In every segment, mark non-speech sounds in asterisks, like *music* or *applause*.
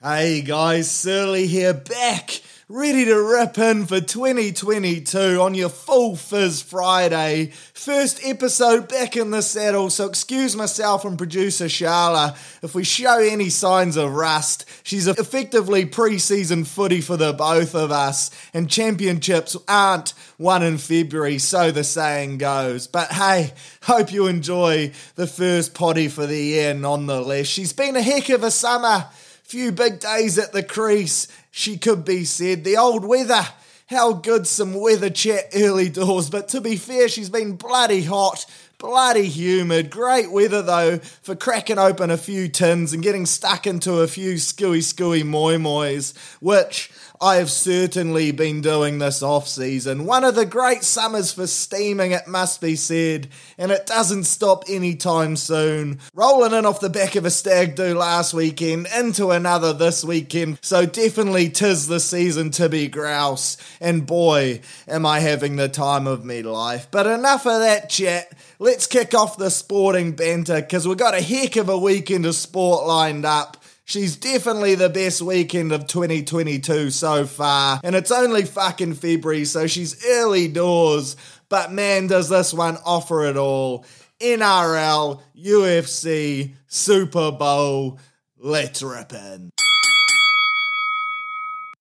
Hey guys, Surly here back, ready to rip in for 2022 on your full fizz Friday. First episode back in the saddle, so excuse myself and producer Sharla if we show any signs of rust. She's effectively pre-season footy for the both of us, and championships aren't won in February, so the saying goes. But hey, hope you enjoy the first potty for the year nonetheless. She's been a heck of a summer. Few big days at the crease, she could be said. The old weather, how good some weather chat early doors, but to be fair, she's been bloody hot, bloody humid. Great weather though for cracking open a few tins and getting stuck into a few scooey scooey moi mois, which I have certainly been doing this off season. One of the great summers for steaming, it must be said, and it doesn't stop anytime soon. Rolling in off the back of a stag do last weekend into another this weekend, so definitely tis the season to be grouse. And boy, am I having the time of me life. But enough of that chat. Let's kick off the sporting banter because we've got a heck of a weekend of sport lined up. She's definitely the best weekend of 2022 so far, and it's only fucking February, so she's early doors. But man, does this one offer it all. NRL, UFC, Super Bowl, let's rip in.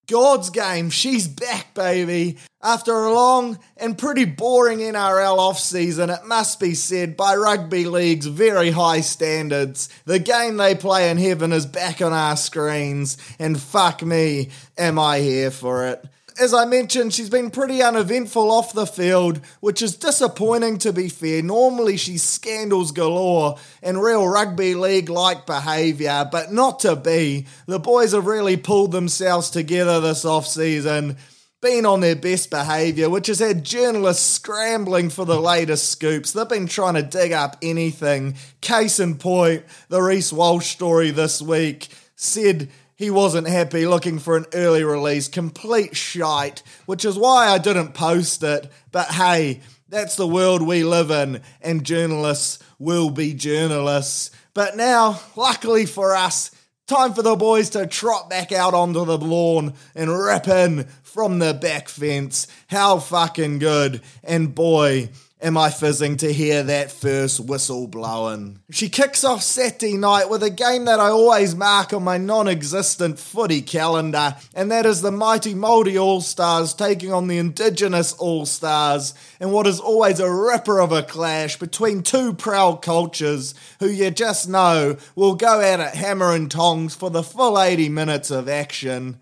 God's game, she's back, baby. After a long and pretty boring NRL off-season, it must be said, by rugby league's very high standards, the game they play in heaven is back on our screens, and fuck me, am I here for it as I mentioned, she's been pretty uneventful off the field, which is disappointing to be fair. Normally, she's scandals galore and real rugby league like behaviour, but not to be. The boys have really pulled themselves together this off season. Been on their best behaviour, which has had journalists scrambling for the latest scoops. They've been trying to dig up anything. Case in point, the Reece Walsh story this week said he wasn't happy looking for an early release. Complete shite, which is why I didn't post it. But hey, that's the world we live in, and journalists will be journalists. But now, luckily for us, time for the boys to trot back out onto the lawn and rip in from the back fence. How fucking good. And boy, am I fizzing to hear that first whistle blowing. She kicks off Saturday night with a game that I always mark on my non existent footy calendar, and that is the mighty Māori All Stars taking on the Indigenous All Stars in what is always a ripper of a clash between two proud cultures who you just know will go at it hammer and tongs for the full 80 minutes of action.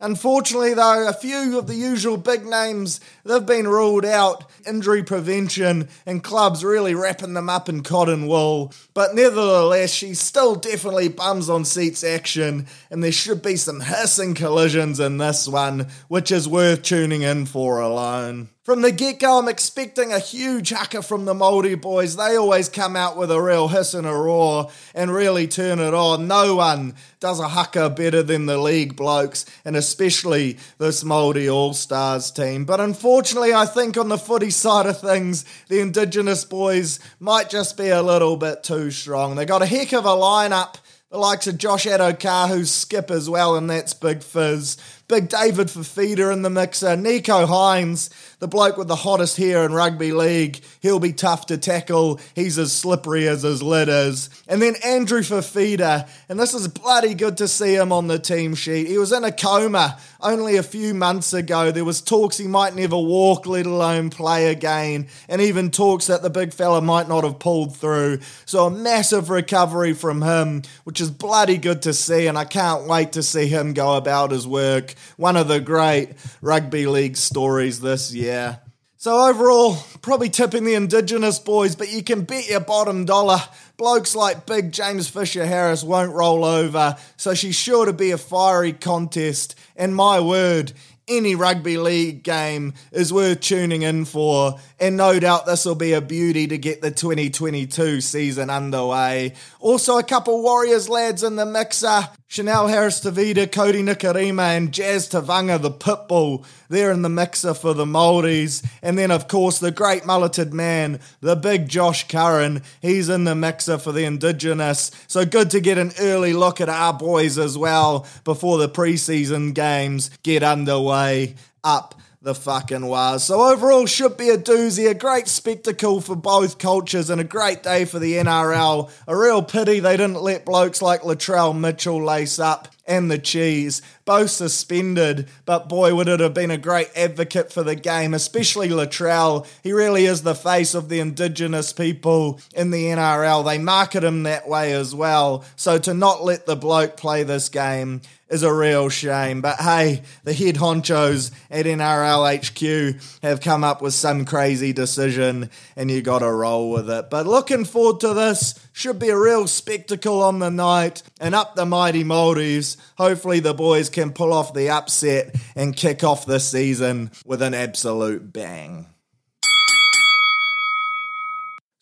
Unfortunately, though, a few of the usual big names they've been ruled out. Injury prevention and clubs really wrapping them up in cotton wool. But nevertheless, she still definitely bums on seats action, and there should be some hissing collisions in this one, which is worth tuning in for alone. From the get go, I'm expecting a huge haka from the Māori boys. They always come out with a real hiss and a roar and really turn it on. No one does a haka better than the league blokes, and especially this Māori All Stars team. But unfortunately, I think on the footy side of things, the Indigenous boys might just be a little bit too strong. They got a heck of a lineup the likes of Josh Addo-Carr, who's skip as well, and that's big fizz. Big David Fifita in the mixer. Uh, Nicho Hynes, the bloke with the hottest hair in rugby league. He'll be tough to tackle. He's as slippery as his lid is. And then Andrew Fifita, and this is bloody good to see him on the team sheet. He was in a coma only a few months ago. There was talks he might never walk, let alone play again, and even talks that the big fella might not have pulled through. So a massive recovery from him, which is bloody good to see, and I can't wait to see him go about his work one of the great rugby league stories this year. So overall, probably tipping the Indigenous boys, but you can bet your bottom dollar blokes like Big James Fisher Harris won't roll over, so she's sure to be a fiery contest. And my word, any rugby league game is worth tuning in for, and no doubt this will be a beauty to get the 2022 season underway. Also, a couple Warriors lads in the mixer uh, Chanel Harris Tavita, Kodi Nikorima, and Jazz Tevaga, the Pitbull. They're in the mixer for the Māoris. And then, of course, the great mulleted man, the big Josh Curran. He's in the mixer for the Indigenous. So good to get an early look at our boys as well before the preseason games get underway up the fucking was. So overall should be a doozy, a great spectacle for both cultures and a great day for the NRL. A real pity they didn't let blokes like Latrell Mitchell lace up and the cheese, both suspended. But boy, would it have been a great advocate for the game, especially Latrell. He really is the face of the Indigenous people in the NRL. They market him that way as well. So to not let the bloke play this game is a real shame. But hey, the head honchos at NRL HQ have come up with some crazy decision and you gotta roll with it. But looking forward to this. Should be a real spectacle on the night and up the mighty Māoris. Hopefully the boys can pull off the upset and kick off the season with an absolute bang.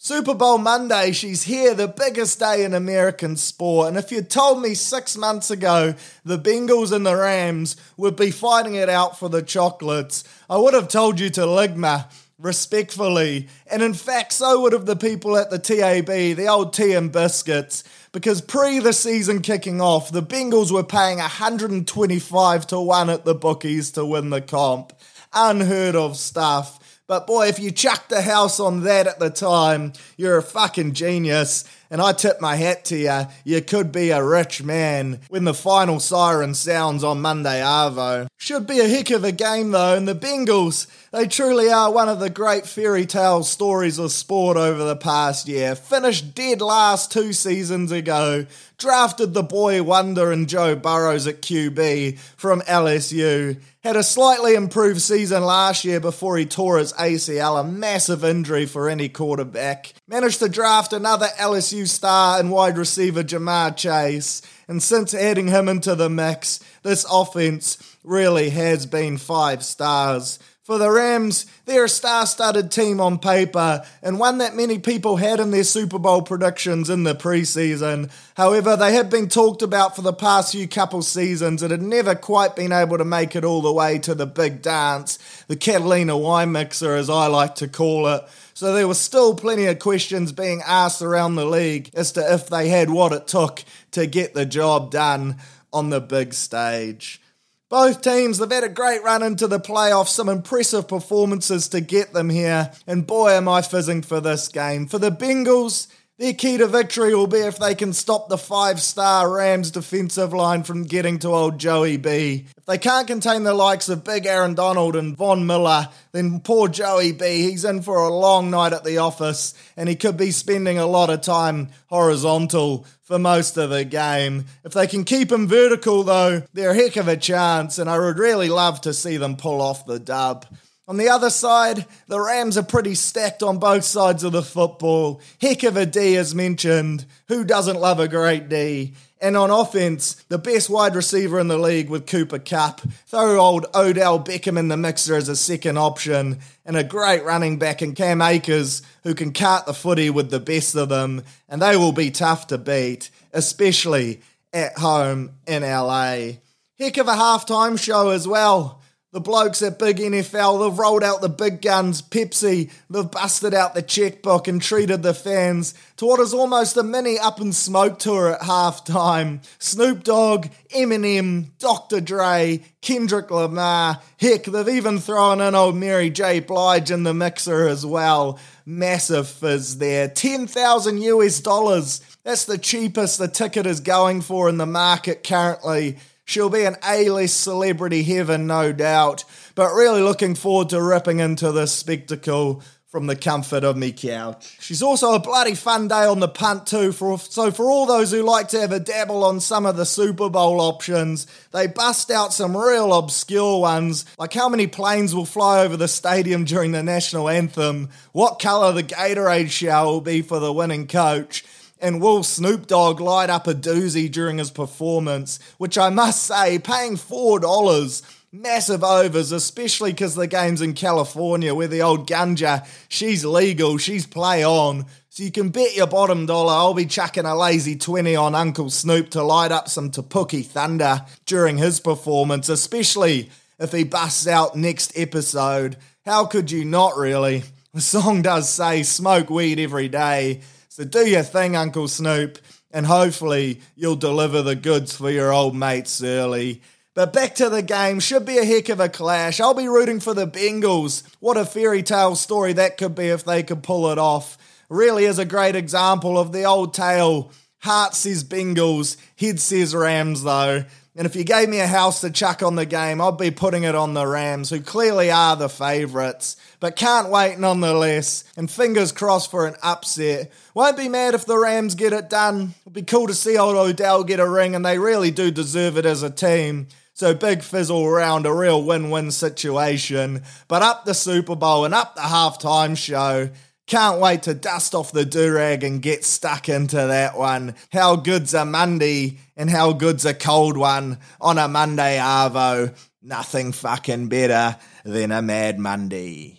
Super Bowl Monday, she's here, the biggest day in American sport. And if you told me six months ago the Bengals and the Rams would be fighting it out for the chocolates, I would have told you to ligma respectfully. And in fact, so would have the people at the TAB, the old tea and biscuits, because pre the season kicking off, the Bengals were paying 125 to 1 at the bookies to win the comp. Unheard of stuff. But boy, if you chucked the house on that at the time, you're a fucking genius. And I tip my hat to you. You could be a rich man when the final siren sounds on Monday Arvo. Should be a heck of a game though, and the Bengals, they truly are one of the great fairy tale stories of sport over the past year. Finished dead last two seasons ago, drafted the boy wonder and Joe Burrows at QB from LSU had a slightly improved season last year before he tore his ACL, a massive injury for any quarterback. Managed to draft another LSU star and wide receiver Ja'Marr Chase, and since adding him into the mix, this offense really has been five stars. For the Rams, they're a star studded team on paper and one that many people had in their Super Bowl predictions in the preseason. However, they have been talked about for the past few couple seasons and had never quite been able to make it all the way to the big dance, the Catalina wine mixer, as I like to call it. So there were still plenty of questions being asked around the league as to if they had what it took to get the job done on the big stage. Both teams, they've had a great run into the playoffs, some impressive performances to get them here, and boy, am I fizzing for this game. For the Bengals, their key to victory will be if they can stop the five star Rams defensive line from getting to old Joey B. If they can't contain the likes of Big Aaron Donald and Von Miller, then poor Joey B, he's in for a long night at the office and he could be spending a lot of time horizontal for most of the game. If they can keep him vertical, though, they're a heck of a chance, and I would really love to see them pull off the dub. On the other side, the Rams are pretty stacked on both sides of the football. Heck of a D, as mentioned. Who doesn't love a great D? And on offense, the best wide receiver in the league with Cooper Kupp. Throw old Odell Beckham in the mixer as a second option. And a great running back in Cam Akers who can cart the footy with the best of them. And they will be tough to beat, especially at home in LA. Heck of a halftime show as well. The blokes at Big NFL, they've rolled out the big guns, Pepsi, they've busted out the checkbook and treated the fans to what is almost a mini Up in Smoke tour at halftime. Snoop Dogg, Eminem, Dr. Dre, Kendrick Lamar, heck, they've even thrown in old Mary J. Blige in the mixer as well. Massive fizz there. 10,000 US dollars. That's the cheapest the ticket is going for in the market currently. She'll be an A-list celebrity heaven, no doubt, but really looking forward to ripping into this spectacle from the comfort of me couch. She's also a bloody fun day on the punt too. For so for all those who like to have a dabble on some of the Super Bowl options, they bust out some real obscure ones, like how many planes will fly over the stadium during the national anthem, what colour the Gatorade shower will be for the winning coach, and will Snoop Dogg light up a doozy during his performance, which I must say, paying $4, massive overs, especially because the game's in California where the old ganja, she's legal, she's play on. So you can bet your bottom dollar I'll be chucking a lazy 20 on Uncle Snoop to light up some Tapuki thunder during his performance, especially if he busts out next episode. How could you not really? The song does say smoke weed every day, So do your thing, Uncle Snoop, and hopefully you'll deliver the goods for your old mates early. But back to the game, should be a heck of a clash. I'll be rooting for the Bengals. What a fairy tale story that could be if they could pull it off. Really is a great example of the old tale. Heart says Bengals, head says Rams, though. And if you gave me a house to chuck on the game, I'd be putting it on the Rams, who clearly are the favourites. But can't wait nonetheless. And fingers crossed for an upset. Won't be mad if the Rams get it done. It'd be cool to see old Odell get a ring, and they really do deserve it as a team. So big fizzle around, a real win win situation. But up the Super Bowl and up the halftime show. Can't wait to dust off the durag and get stuck into that one. How good's a Monday and how good's a cold one on a Monday Arvo? Nothing fucking better than a Mad Monday.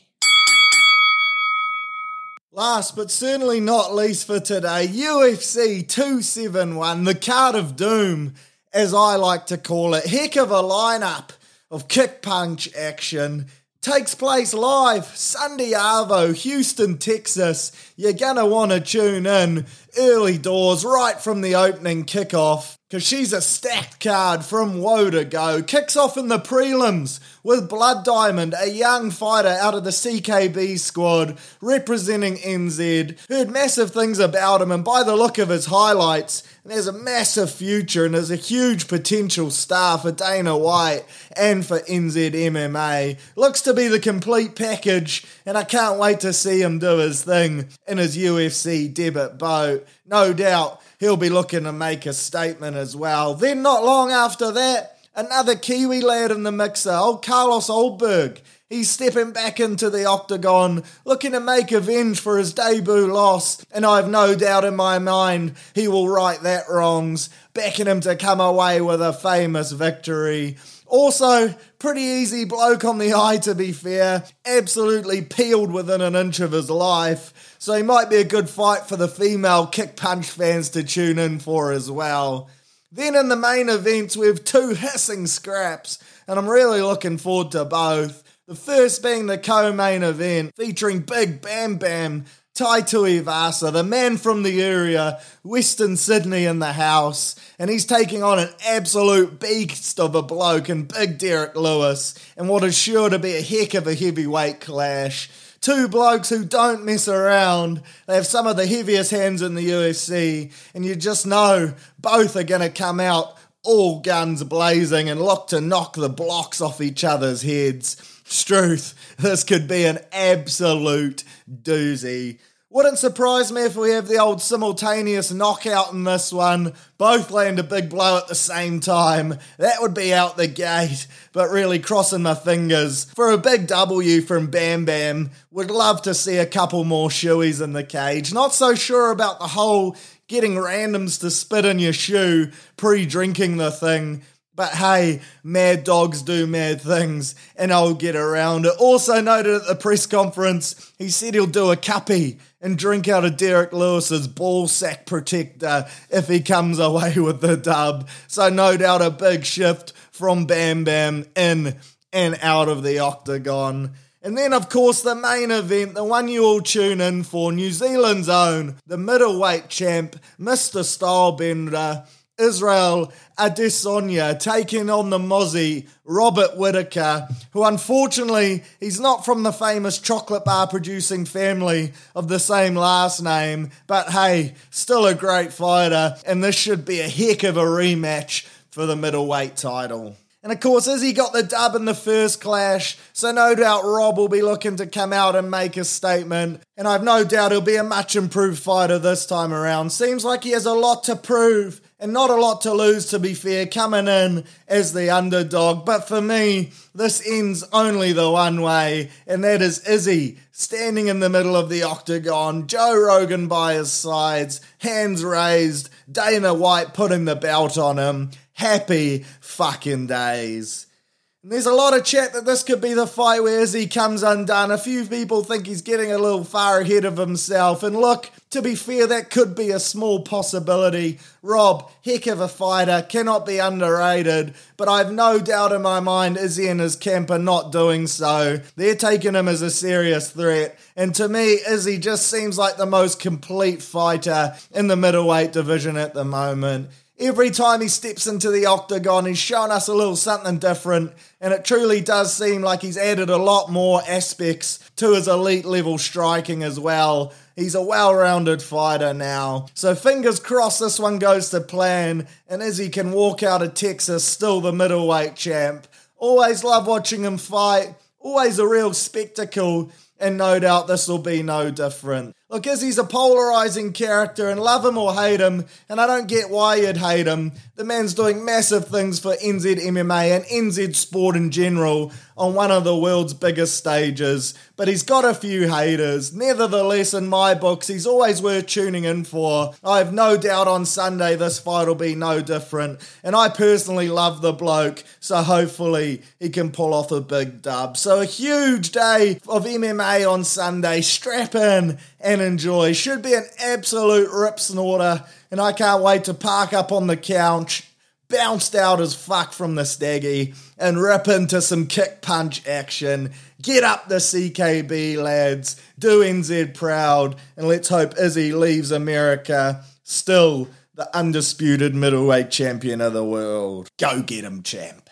Last but certainly not least for today, UFC 271, the card of doom, as I like to call it. Heck of a lineup of kick punch action takes place live Sunday Arvo, Houston, Texas. You're gonna want to tune in early doors right from the opening kickoff because she's a stacked card from woe to go. Kicks off in the prelims with Blood Diamond, a young fighter out of the CKB squad representing NZ. Heard massive things about him, and by the look of his highlights, there's a massive future and there's a huge potential star for Dana White and for NZ MMA. Looks to be the complete package, and I can't wait to see him do his thing in his UFC debut bout. No doubt he'll be looking to make a statement as well. Then, not long after that, another Kiwi lad in the mixer, old Carlos Ulberg. He's stepping back into the octagon, looking to make avenge for his debut loss, and I've no doubt in my mind he will right that wrongs, backing him to come away with a famous victory. Also, pretty easy bloke on the eye to be fair, absolutely peeled within an inch of his life, so he might be a good fight for the female kick punch fans to tune in for as well. Then in the main events, we have two hissing scraps, and I'm really looking forward to both. The first being the co-main event featuring Big Bam Bam Tai Tuivasa, the man from the area, Western Sydney in the house, and he's taking on an absolute beast of a bloke in Big Derrick Lewis, and what is sure to be a heck of a heavyweight clash. Two blokes who don't mess around. They have some of the heaviest hands in the UFC, and you just know both are going to come out all guns blazing and look to knock the blocks off each other's heads. Struth, this could be an absolute doozy. Wouldn't surprise me if we have the old simultaneous knockout in this one. Both land a big blow at the same time. That would be out the gate, but really crossing my fingers for a big W from Bam Bam. Would love to see a couple more shoeies in the cage. Not so sure about the whole getting randoms to spit in your shoe pre drinking the thing. But hey, mad dogs do mad things, and I'll get around it. Also noted at the press conference, he said he'll do a cuppy and drink out of Derrick Lewis's ball sack protector if he comes away *laughs* with the dub. So no doubt a big shift from Bam Bam in and out of the octagon. And then, of course, the main event, the one you all tune in for, New Zealand's own, the middleweight champ, Mr. Stylebender, Israel Adesanya taking on the Mozzie, Robert Whittaker, who unfortunately, he's not from the famous chocolate bar producing family of the same last name, but hey, still a great fighter, and this should be a heck of a rematch for the middleweight title. And of course, as he got the dub in the first clash, so no doubt Rob will be looking to come out and make a statement. And I've no doubt he'll be a much improved fighter this time around. Seems like he has a lot to prove and not a lot to lose, to be fair, coming in as the underdog. But for me, this ends only the one way, and that is Izzy standing in the middle of the octagon, Joe Rogan by his sides, hands raised, Dana White putting the belt on him. Happy fucking days. There's a lot of chat that this could be the fight where Izzy comes undone. A few people think he's getting a little far ahead of himself. And look, to be fair, that could be a small possibility. Rob, heck of a fighter, cannot be underrated. But I've no doubt in my mind Izzy and his camp are not doing so. They're taking him as a serious threat. And to me, Izzy just seems like the most complete fighter in the middleweight division at the moment. Every time he steps into the octagon, he's shown us a little something different, and it truly does seem like he's added a lot more aspects to his elite level striking as well. He's a well rounded fighter now. So fingers crossed this one goes to plan, and Izzy can walk out of Texas still the middleweight champ. Always love watching him fight, always a real spectacle, and no doubt this will be no different. Look, Izzy's a polarizing character and love him or hate him, and I don't get why you'd hate him. The man's doing massive things for NZ MMA and NZ sport in general on one of the world's biggest stages, but he's got a few haters. Nevertheless, in my books, he's always worth tuning in for. I have no doubt on Sunday this fight will be no different, and I personally love the bloke, so hopefully he can pull off a big dub. So a huge day of MMA on Sunday. Strap in and enjoy. Should be an absolute rip snorter, and I can't wait to park up on the couch, bounced out as fuck from the staggy, and rip into some kick punch action. Get up the CKB, lads. Do NZ proud, and let's hope Izzy leaves America still the undisputed middleweight champion of the world. Go get him, champ.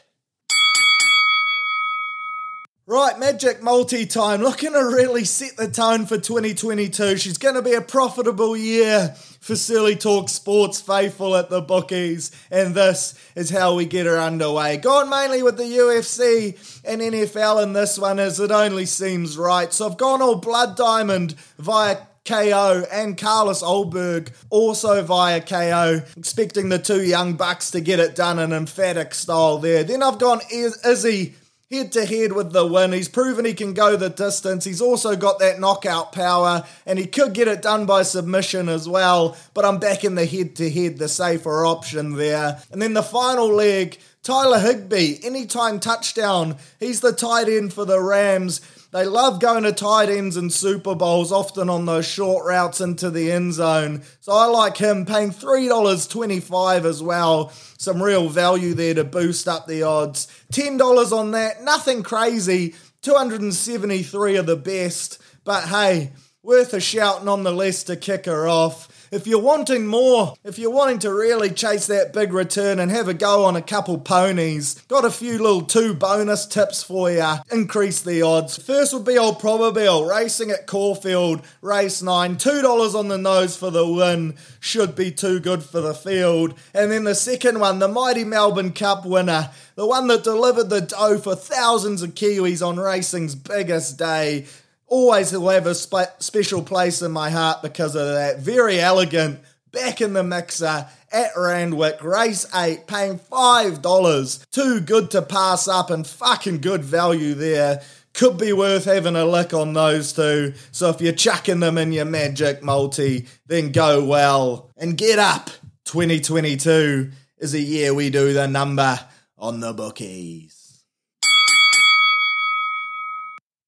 Right, Magic Multi time, looking to really set the tone for 2022. She's going to be a profitable year for Silly Talk Sports faithful at the bookies, and this is how we get her underway. Gone mainly with the UFC and NFL in this one, as it only seems right. So I've gone all Blood Diamond via KO and Carlos Ulberg also via KO, expecting the two young bucks to get it done in emphatic style there. Then I've gone Izzy head to head with the win. He's proven he can go the distance. He's also got that knockout power, and he could get it done by submission as well. But I'm back in the head to head, the safer option there. And then the final leg. Tyler Higbee, anytime touchdown. He's the tight end for the Rams. They love going to tight ends and Super Bowls, often on those short routes into the end zone. So I like him paying $3.25 as well. Some real value there to boost up the odds. $10 on that, nothing crazy. 273 of the best. But hey, worth a shout nonetheless to kick her off. If you're wanting more, if you're wanting to really chase that big return and have a go on a couple ponies, got a few little two bonus tips for you. Increase the odds. First would be old Probabel racing at Caulfield, race nine, $2 on the nose for the win. Should be too good for the field. And then the second one, the mighty Melbourne Cup winner, the one that delivered the dough for thousands of Kiwis on racing's biggest day always will have a spe- special place in my heart because of that. Verry Elleegant, back in the mixer at Randwick, race 8, paying $5. Too good to pass up and fucking good value there. Could be worth having a lick on those two. So if you're chucking them in your magic multi, then go well. And get up! 2022 is a year we do the number on the bookies.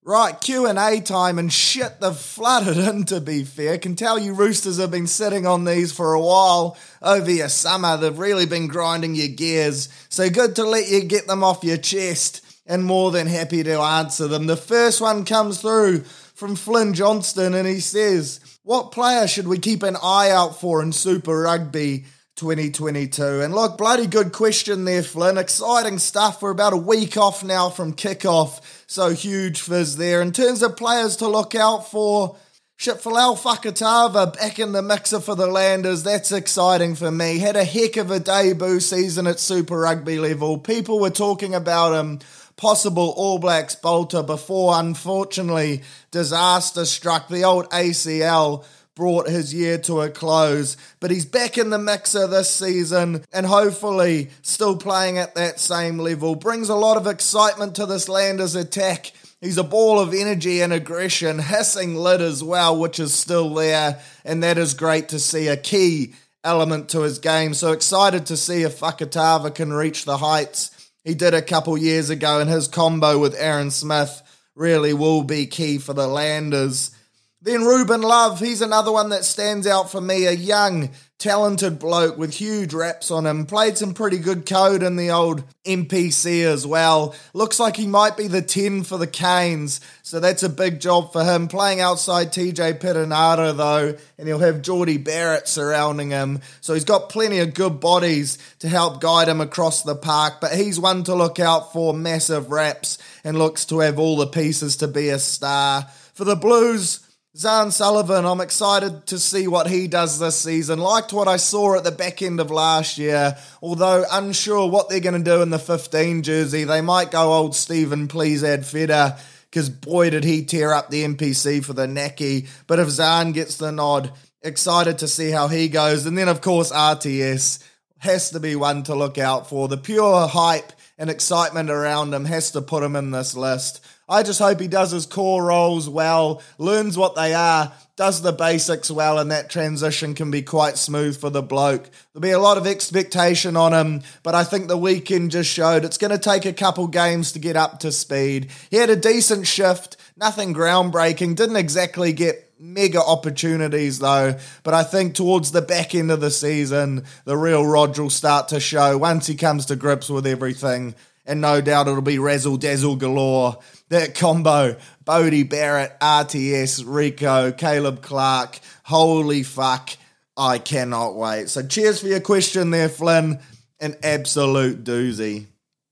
Right, Q&A time and shit, they've flooded in to be fair. Can tell you roosters have been sitting on these for a while over your summer. They've really been grinding your gears. So good to let you get them off your chest and more than happy to answer them. The first one comes through from Flynn Johnston and he says, What player should we keep an eye out for in Super Rugby 2022? And look, bloody good question there, Flynn. Exciting stuff. We're about a week off now from kickoff so huge fizz there. In terms of players to look out for, Shit, Folau Fakatava back in the mixer for the Landers. That's exciting for me. Had a heck of a debut season at Super Rugby level. People were talking about him, possible All Blacks bolter, before unfortunately disaster struck the old ACL brought his year to a close. But he's back in the mixer this season and hopefully still playing at that same level. Brings a lot of excitement to this Landers attack. He's a ball of energy and aggression, hissing lid as well, which is still there. And that is great to see a key element to his game. So excited to see if Fakatava can reach the heights he did a couple years ago, and his combo with Aaron Smith really will be key for the Landers. Then Ruben Love, he's another one that stands out for me, a young talented bloke with huge reps on him. Played some pretty good code in the old NPC as well. Looks like he might be the 10 for the Canes, so that's a big job for him. Playing outside TJ Perenara though, and he'll have Jordie Barrett surrounding him. So he's got plenty of good bodies to help guide him across the park, but he's one to look out for massive reps and looks to have all the pieces to be a star. For the Blues, Zarn Sullivan, I'm excited to see what he does this season. Liked what I saw at the back end of last year, although unsure what they're going to do in the 15 jersey. They might go old Stephen Perofeta, because boy, did he tear up the NPC for the Naki. But if Zarn gets the nod, excited to see how he goes. And then, of course, RTS has to be one to look out for. The pure hype and excitement around him has to put him in this list. I just hope he does his core roles well, learns what they are, does the basics well, and that transition can be quite smooth for the bloke. There'll be a lot of expectation on him, but I think the weekend just showed it's going to take a couple games to get up to speed. He had a decent shift, nothing groundbreaking, didn't exactly get mega opportunities though. But I think towards the back end of the season, the real Rog will start to show once he comes to grips with everything. And no doubt it'll be razzle dazzle galore that combo, Bodie Barrett, RTS, Rieko, Caleb Clark. holy fuck, I cannot wait. So cheers for your question there, Flynn. An absolute doozy.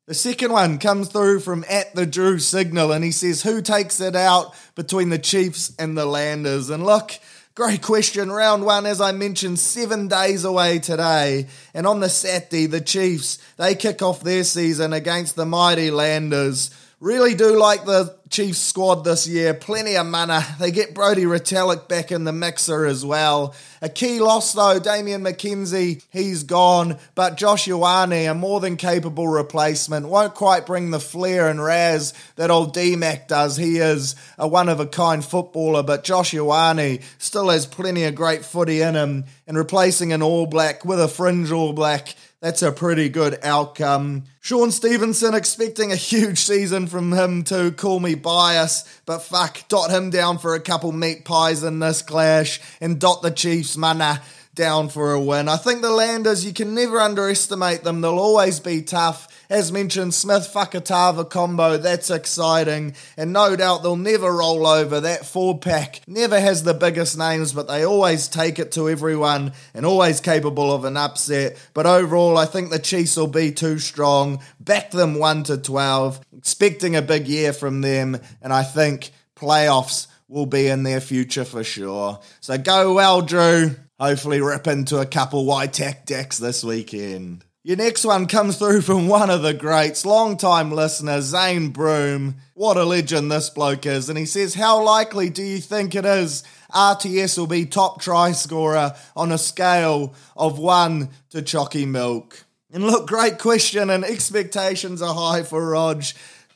The second one comes through from at the Drew Signal, and he says, Who takes it out between the Chiefs and the Landers? And look, great question. Round one, as I mentioned, seven days away today. And on the Saturday, the Chiefs, they kick off their season against the mighty Landers. Really do like the Chiefs squad this year. Plenty of mana. They get Brodie Retallick back in the mixer as well. A key loss though, Damian McKenzie, he's gone. But Josh Ioane, a more than capable replacement, won't quite bring the flair and raz that old D-Mac does. He is a one-of-a-kind footballer, but Josh Ioane still has plenty of great footy in him. And replacing an All Black with a fringe All Black that's a pretty good outcome. Shaun Stevenson expecting a huge season from him to call me bias, but fuck, dot him down for a couple meat pies in this clash and dot the Chiefs mana down for a win. I think the Landers, you can never underestimate them. They'll always be tough. As mentioned, Smith Fakatava combo, that's exciting. And no doubt they'll never roll over. That four pack never has the biggest names, but they always take it to everyone and always capable of an upset. But overall, I think the Chiefs will be too strong. Back them 1 to 12. Expecting a big year from them. And I think playoffs will be in their future for sure. So go well, Drew. Hopefully, rip into a couple white tech decks this weekend. Your next one comes through from one of the greats, long-time listener, Zane Broom. What a legend this bloke is. And he says, How likely do you think it is RTS will be top try scorer on a scale of one to Chalky Milk? And look, great question, and expectations are high for Rog.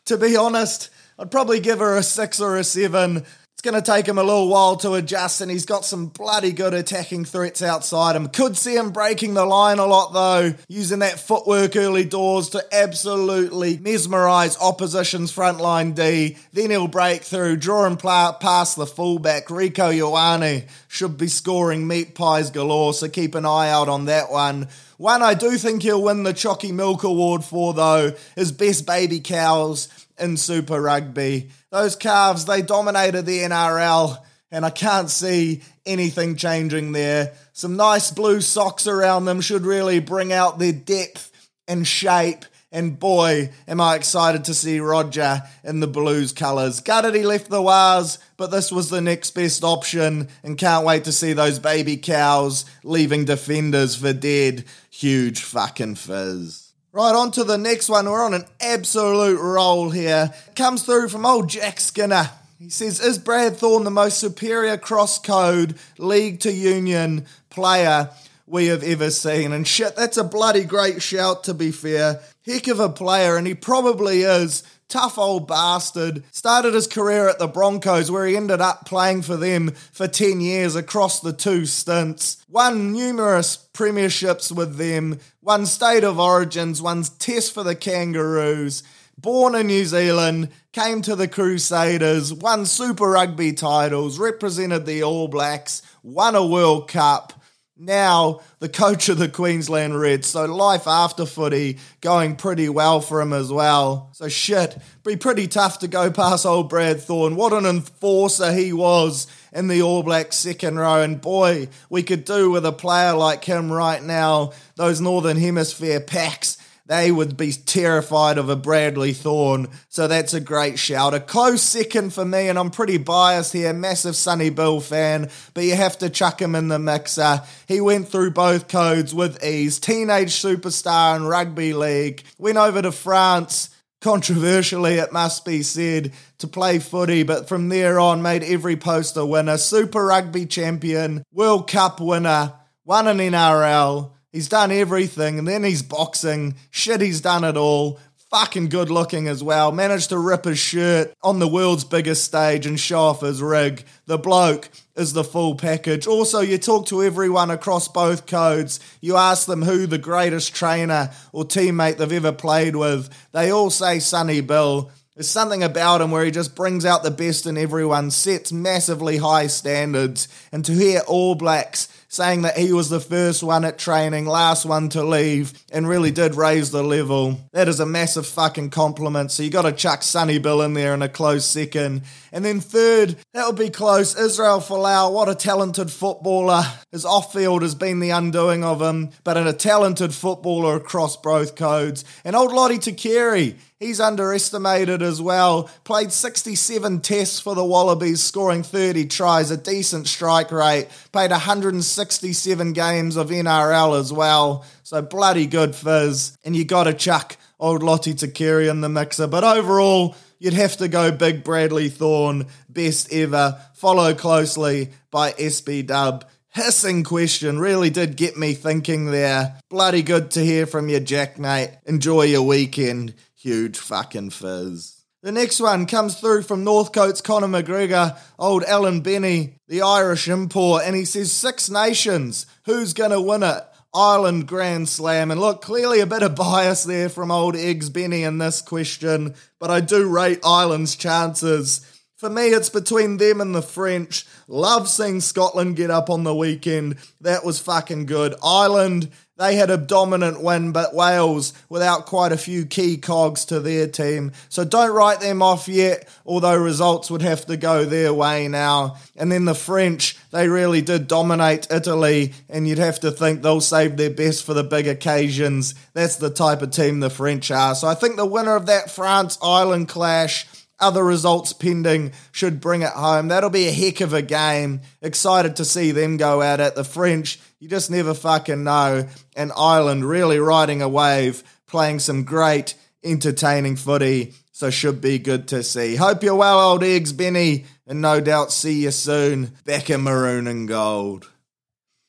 To be honest, I'd probably give her a six or a seven. It's going to take him a little while to adjust, and he's got some bloody good attacking threats outside him. Could see him breaking the line a lot, though, using that footwork early doors to absolutely mesmerise opposition's frontline D. Then he'll break through, draw him past the fullback. Rieko Ioane should be scoring meat pies galore, so keep an eye out on that one. One I do think he'll win the Chalky Milk Award for, though, is Best Baby Cows in Super Rugby. Those calves, they dominated the NRL, and I can't see anything changing there. Some nice blue socks around them should really bring out their depth and shape. And boy, am I excited to see Roger in the Blues colours. Gutted he left the Wars, but this was the next best option, and can't wait to see those baby cows leaving defenders for dead. Huge fucking fizz. Right, on to the next one. We're on an absolute roll here. Comes through from old Jack Skinner. He says, Is Brad Thorn the most superior cross code league to union player we have ever seen? And shit, that's a bloody great shout, to be fair. Heck of a player, and he probably is tough old bastard. Started his career at the Broncos, where he ended up playing for them for 10 years across the two stints. Won numerous premierships with them, won state of origins, won test for the Kangaroos. Born in New Zealand, came to the Crusaders, won Super Rugby titles, represented the All Blacks, won a World Cup now the coach of the Queensland Reds. So life after footy going pretty well for him as well. So shit, be pretty tough to go past old Brad Thorn. What an enforcer he was in the All Blacks second row. And boy, we could do with a player like him right now. Those Northern Hemisphere packs they would be terrified of a Bradley Thorn. So that's a great shout. A close second for me, and I'm pretty biased here. Massive Sonny Bill fan, but you have to chuck him in the mixer. He went through both codes with ease. Teenage superstar in rugby league. Went over to France controversially, it must be said, to play footy, but from there on made every poster winner. Super Rugby champion, World Cup winner, won an NRL, He's done everything, and then he's boxing. Shit, he's done it all. Fucking good looking as well. Managed to rip his shirt on the world's biggest stage and show off his rig. The bloke is the full package. Also, you talk to everyone across both codes. You ask them who the greatest trainer or teammate they've ever played with. They all say Sonny Bill. There's something about him where he just brings out the best in everyone, sets massively high standards, and to hear All Blacks saying that he was the first one at training, last one to leave, and really did raise the level. That is a massive fucking compliment. So you got to chuck Sonny Bill in there in a close second. And then third, that would be close. Israel Folau, what a talented footballer. His off field has been the undoing of him, but in a talented footballer across both codes. And old Lote Tuqiri, He's underestimated as well. Played 67 tests for the Wallabies, scoring 30 tries, a decent strike rate. Played 167 games of NRL as well. So bloody good fizz. And you got to chuck old Lote Tuqiri in the mixer. But overall, you'd have to go Big Bradley Thorn, best ever, followed closely by SB Dub. Hissing question really did get me thinking there. Bloody good to hear from you, Jack, mate. Enjoy your weekend. Huge fucking fizz. The next one comes through from Northcote's Conor McGregor, old Alan Benny, the Irish import, and he says Six Nations, who's gonna win it? Ireland Grand Slam. And look, clearly a bit of bias there from old Eggs Benny in this question, but I do rate Ireland's chances. For me, it's between them and the French. Love seeing Scotland get up on the weekend. That was fucking good. Ireland, they had a dominant win, but Wales without quite a few key cogs to their team. So don't write them off yet, although results would have to go their way now. And then the French, they really did dominate Italy, and you'd have to think they'll save their best for the big occasions. That's the type of team the French are. So I think the winner of that France Ireland clash other results pending should bring it home. That'll be a heck of a game. Excited to see them go out at it. The French, you just never fucking know. And Ireland really riding a wave, playing some great, entertaining footy. So should be good to see. Hope you're well, old eggs, Benny, and no doubt see you soon back in maroon and gold.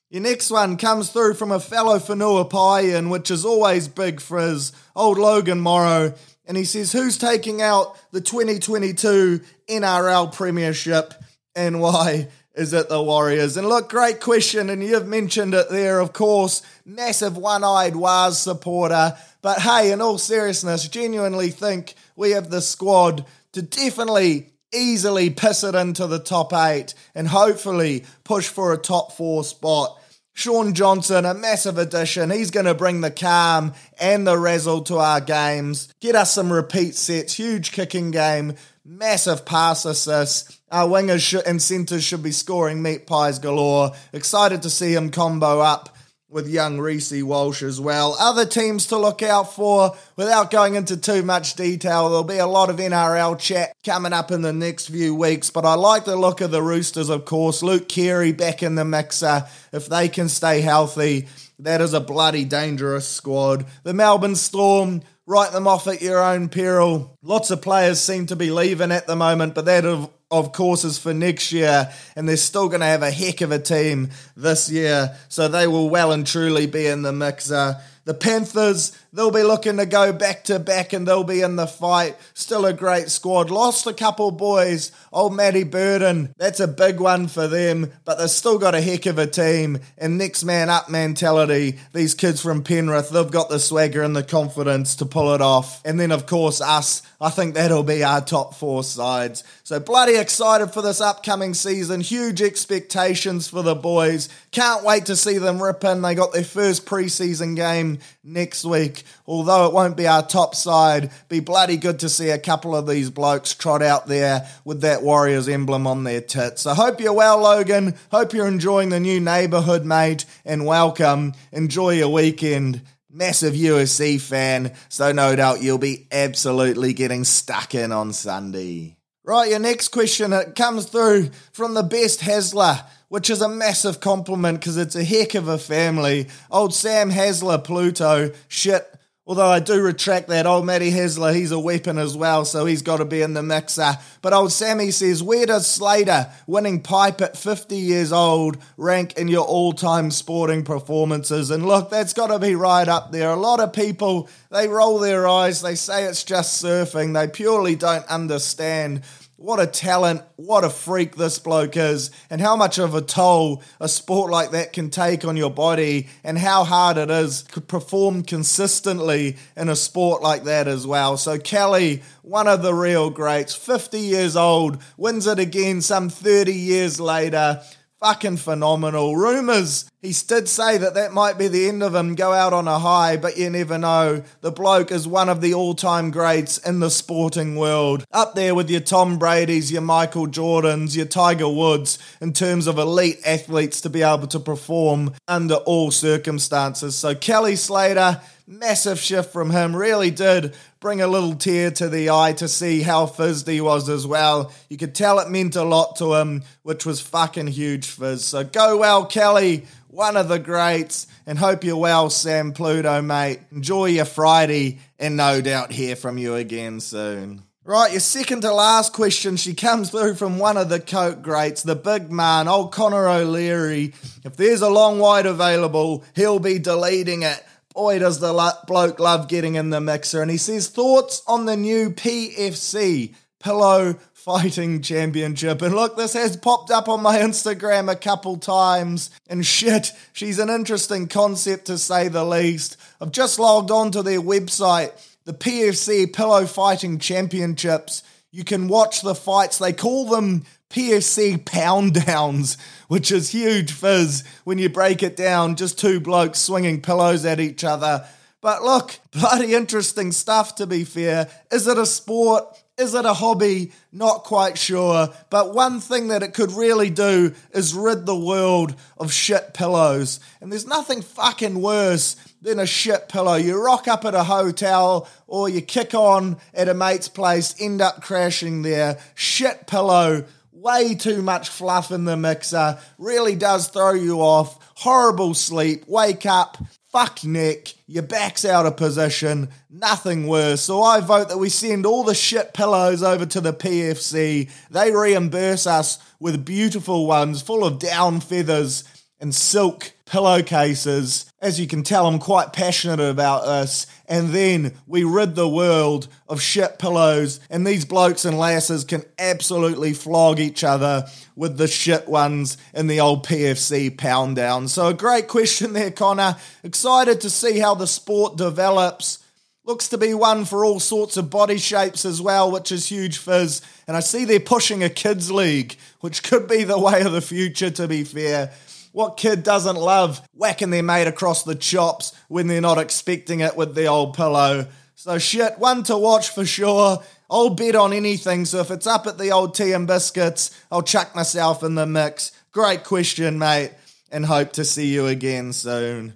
Your next one comes through from a fellow Whenua Payan, which is always big frizz, old Logan Morrow and he says, Who's taking out the 2022 NRL Premiership and why? Is it the Warriors? And look, great question, and you've mentioned it there, of course. Massive one eyed Waz supporter. But hey, in all seriousness, genuinely think we have the squad to definitely easily piss it into the top eight and hopefully push for a top four spot. Shaun Johnson, a massive addition. He's going to bring the calm and the razzle to our games, get us some repeat sets, huge kicking game, massive pass assists. Our wingers and centres should be scoring meat pies galore. Excited to see him combo up with young Reece Walsh as well. Other teams to look out for without going into too much detail. There'll be a lot of NRL chat coming up in the next few weeks, but I like the look of the Roosters, of course. Luke Keary back in the mixer. If they can stay healthy, that is a bloody dangerous squad. The Melbourne Storm, write them off at your own peril. Lots of players seem to be leaving at the moment, but that of of course, is for next year, and they're still going to have a heck of a team this year, so they will well and truly be in the mixer. Uh, the Panthers, they'll be looking to go back to back and they'll be in the fight. Still a great squad. Lost a couple boys. Old Matty Burton, that's a big one for them, but they've still got a heck of a team and next man up mentality. These kids from Penrith, they've got the swagger and the confidence to pull it off. And then, of course, us. I think that'll be our top four sides. So bloody excited for this upcoming season. Huge expectations for the boys. Can't wait to see them rip in. They got their first preseason game next week. Although it won't be our top side, be bloody good to see a couple of these blokes trot out there with that Warriors emblem on their tits. I hope you're well, Logan. Hope you're enjoying the new neighbourhood, mate, and welcome. Enjoy your weekend massive USC fan, so no doubt you'll be absolutely getting stuck in on Sunday. Right, your next question it comes through from the best Hasler, which is a massive compliment because it's a heck of a family. Old Sam Hasler, Pluto, shit, Although I do retract that, old Matty Hasler, he's a weapon as well, so he's got to be in the mixer. But old Sammy says, where does Slater, winning pipe at 50 years old, rank in your all-time sporting performances? And look, that's got to be right up there. A lot of people, they roll their eyes, they say it's just surfing, they purely don't understand what a talent, what a freak this bloke is, and how much of a toll a sport like that can take on your body, and how hard it is to perform consistently in a sport like that as well. So, Kelly, one of the real greats, 50 years old, wins it again some 30 years later fucking phenomenal. Rumours, he did say that that might be the end of him, go out on a high, but you never know. The bloke is one of the all time greats in the sporting world. Up there with your Tom Brady's, your Michael Jordans, your Tiger Woods, in terms of elite athletes to be able to perform under all circumstances. So, Kelly Slater, massive shift from him, really did bring a little tear to the eye to see how fizzed he was as well. You could tell it meant a lot to him, which was fucking huge fizz. So go well, Kelly, one of the greats, and hope you're well, Sam Pluto, mate. Enjoy your Friday, and no doubt hear from you again soon. Right, your second to last question. She comes through from one of the Coke greats, the big man, old Connor O'Leary. If there's a long wide available, he'll be deleting it boy, does the lo- bloke love getting in the mixer. And he says, thoughts on the new PFC, Pillow Fighting Championship. And look, this has popped up on my Instagram a couple times. And shit, she's an interesting concept to say the least. I've just logged on to their website, the PFC Pillow Fighting Championships. You can watch the fights. They call them PFC pound downs, which is huge fizz when you break it down. Just two blokes swinging pillows at each other. But look, bloody interesting stuff to be fair. Is it a sport? Is it a hobby? Not quite sure. But one thing that it could really do is rid the world of shit pillows. And there's nothing fucking worse than a shit pillow. You rock up at a hotel or you kick on at a mate's place, end up crashing there. Shit pillow way too much fluff in the mixer, really does throw you off. Horrible sleep, wake up, fuck neck, your back's out of position, nothing worse. So I vote that we send all the shit pillows over to the PFC. They reimburse us with beautiful ones full of down feathers and silk pillowcases. As you can tell, I'm quite passionate about this. And then we rid the world of shit pillows, and these blokes and lasses can absolutely flog each other with the shit ones in the old PFC pound down. So, a great question there, Connor. Excited to see how the sport develops. Looks to be one for all sorts of body shapes as well, which is huge fizz. And I see they're pushing a kids' league, which could be the way of the future, to be fair. What kid doesn't love whacking their mate across the chops when they're not expecting it with the old pillow? So shit, one to watch for sure. I'll bet on anything, so if it's up at the old tea and biscuits, I'll chuck myself in the mix. Great question, mate, and hope to see you again soon.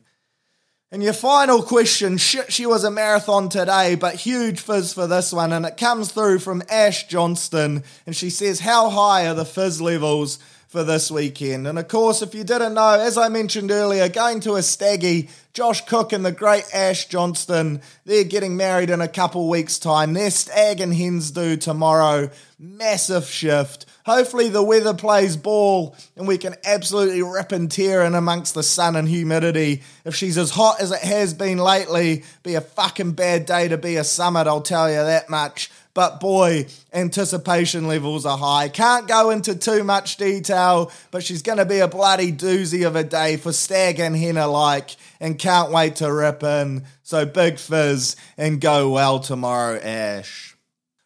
And your final question, shit, she was a marathon today, but huge fizz for this one, and it comes through from Ash Johnston, and she says, How high are the fizz levels for this weekend. And of course, if you didn't know, as I mentioned earlier, going to a staggy Josh Cook and the great Ash Johnston, they're getting married in a couple weeks' time. They're stag and hens do tomorrow. Massive shift. Hopefully the weather plays ball and we can absolutely rip and tear in amongst the sun and humidity. If she's as hot as it has been lately, be a fucking bad day to be a summit, I'll tell you that much. But boy, anticipation levels are high. Can't go into too much detail, but she's going to be a bloody doozy of a day for Stag and Hen alike, and can't wait to rip in. So big fizz and go well tomorrow, Ash.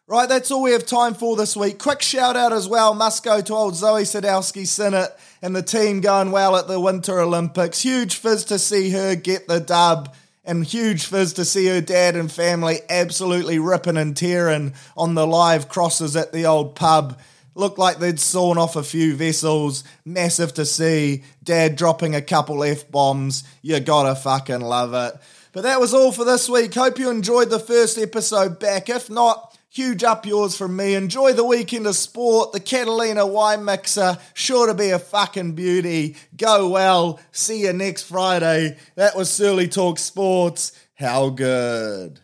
Right, that's all we have time for this week. Quick shout out as well must go to old Zoi Sadowski Synnott and the team going well at the Winter Olympics. Huge fizz to see her get the dub and huge fizz to see her dad and family absolutely ripping and tearing on the live crosses at the old pub. Looked like they'd sawn off a few vessels. Massive to see. Dad dropping a couple F bombs. You gotta fucking love it. But that was all for this week. Hope you enjoyed the first episode back. If not, Huge up yours from me. Enjoy the weekend of sport. The Catalina wine mixer, sure to be a fucking beauty. Go well. See you next Friday. That was Surly Talk Sports. How good.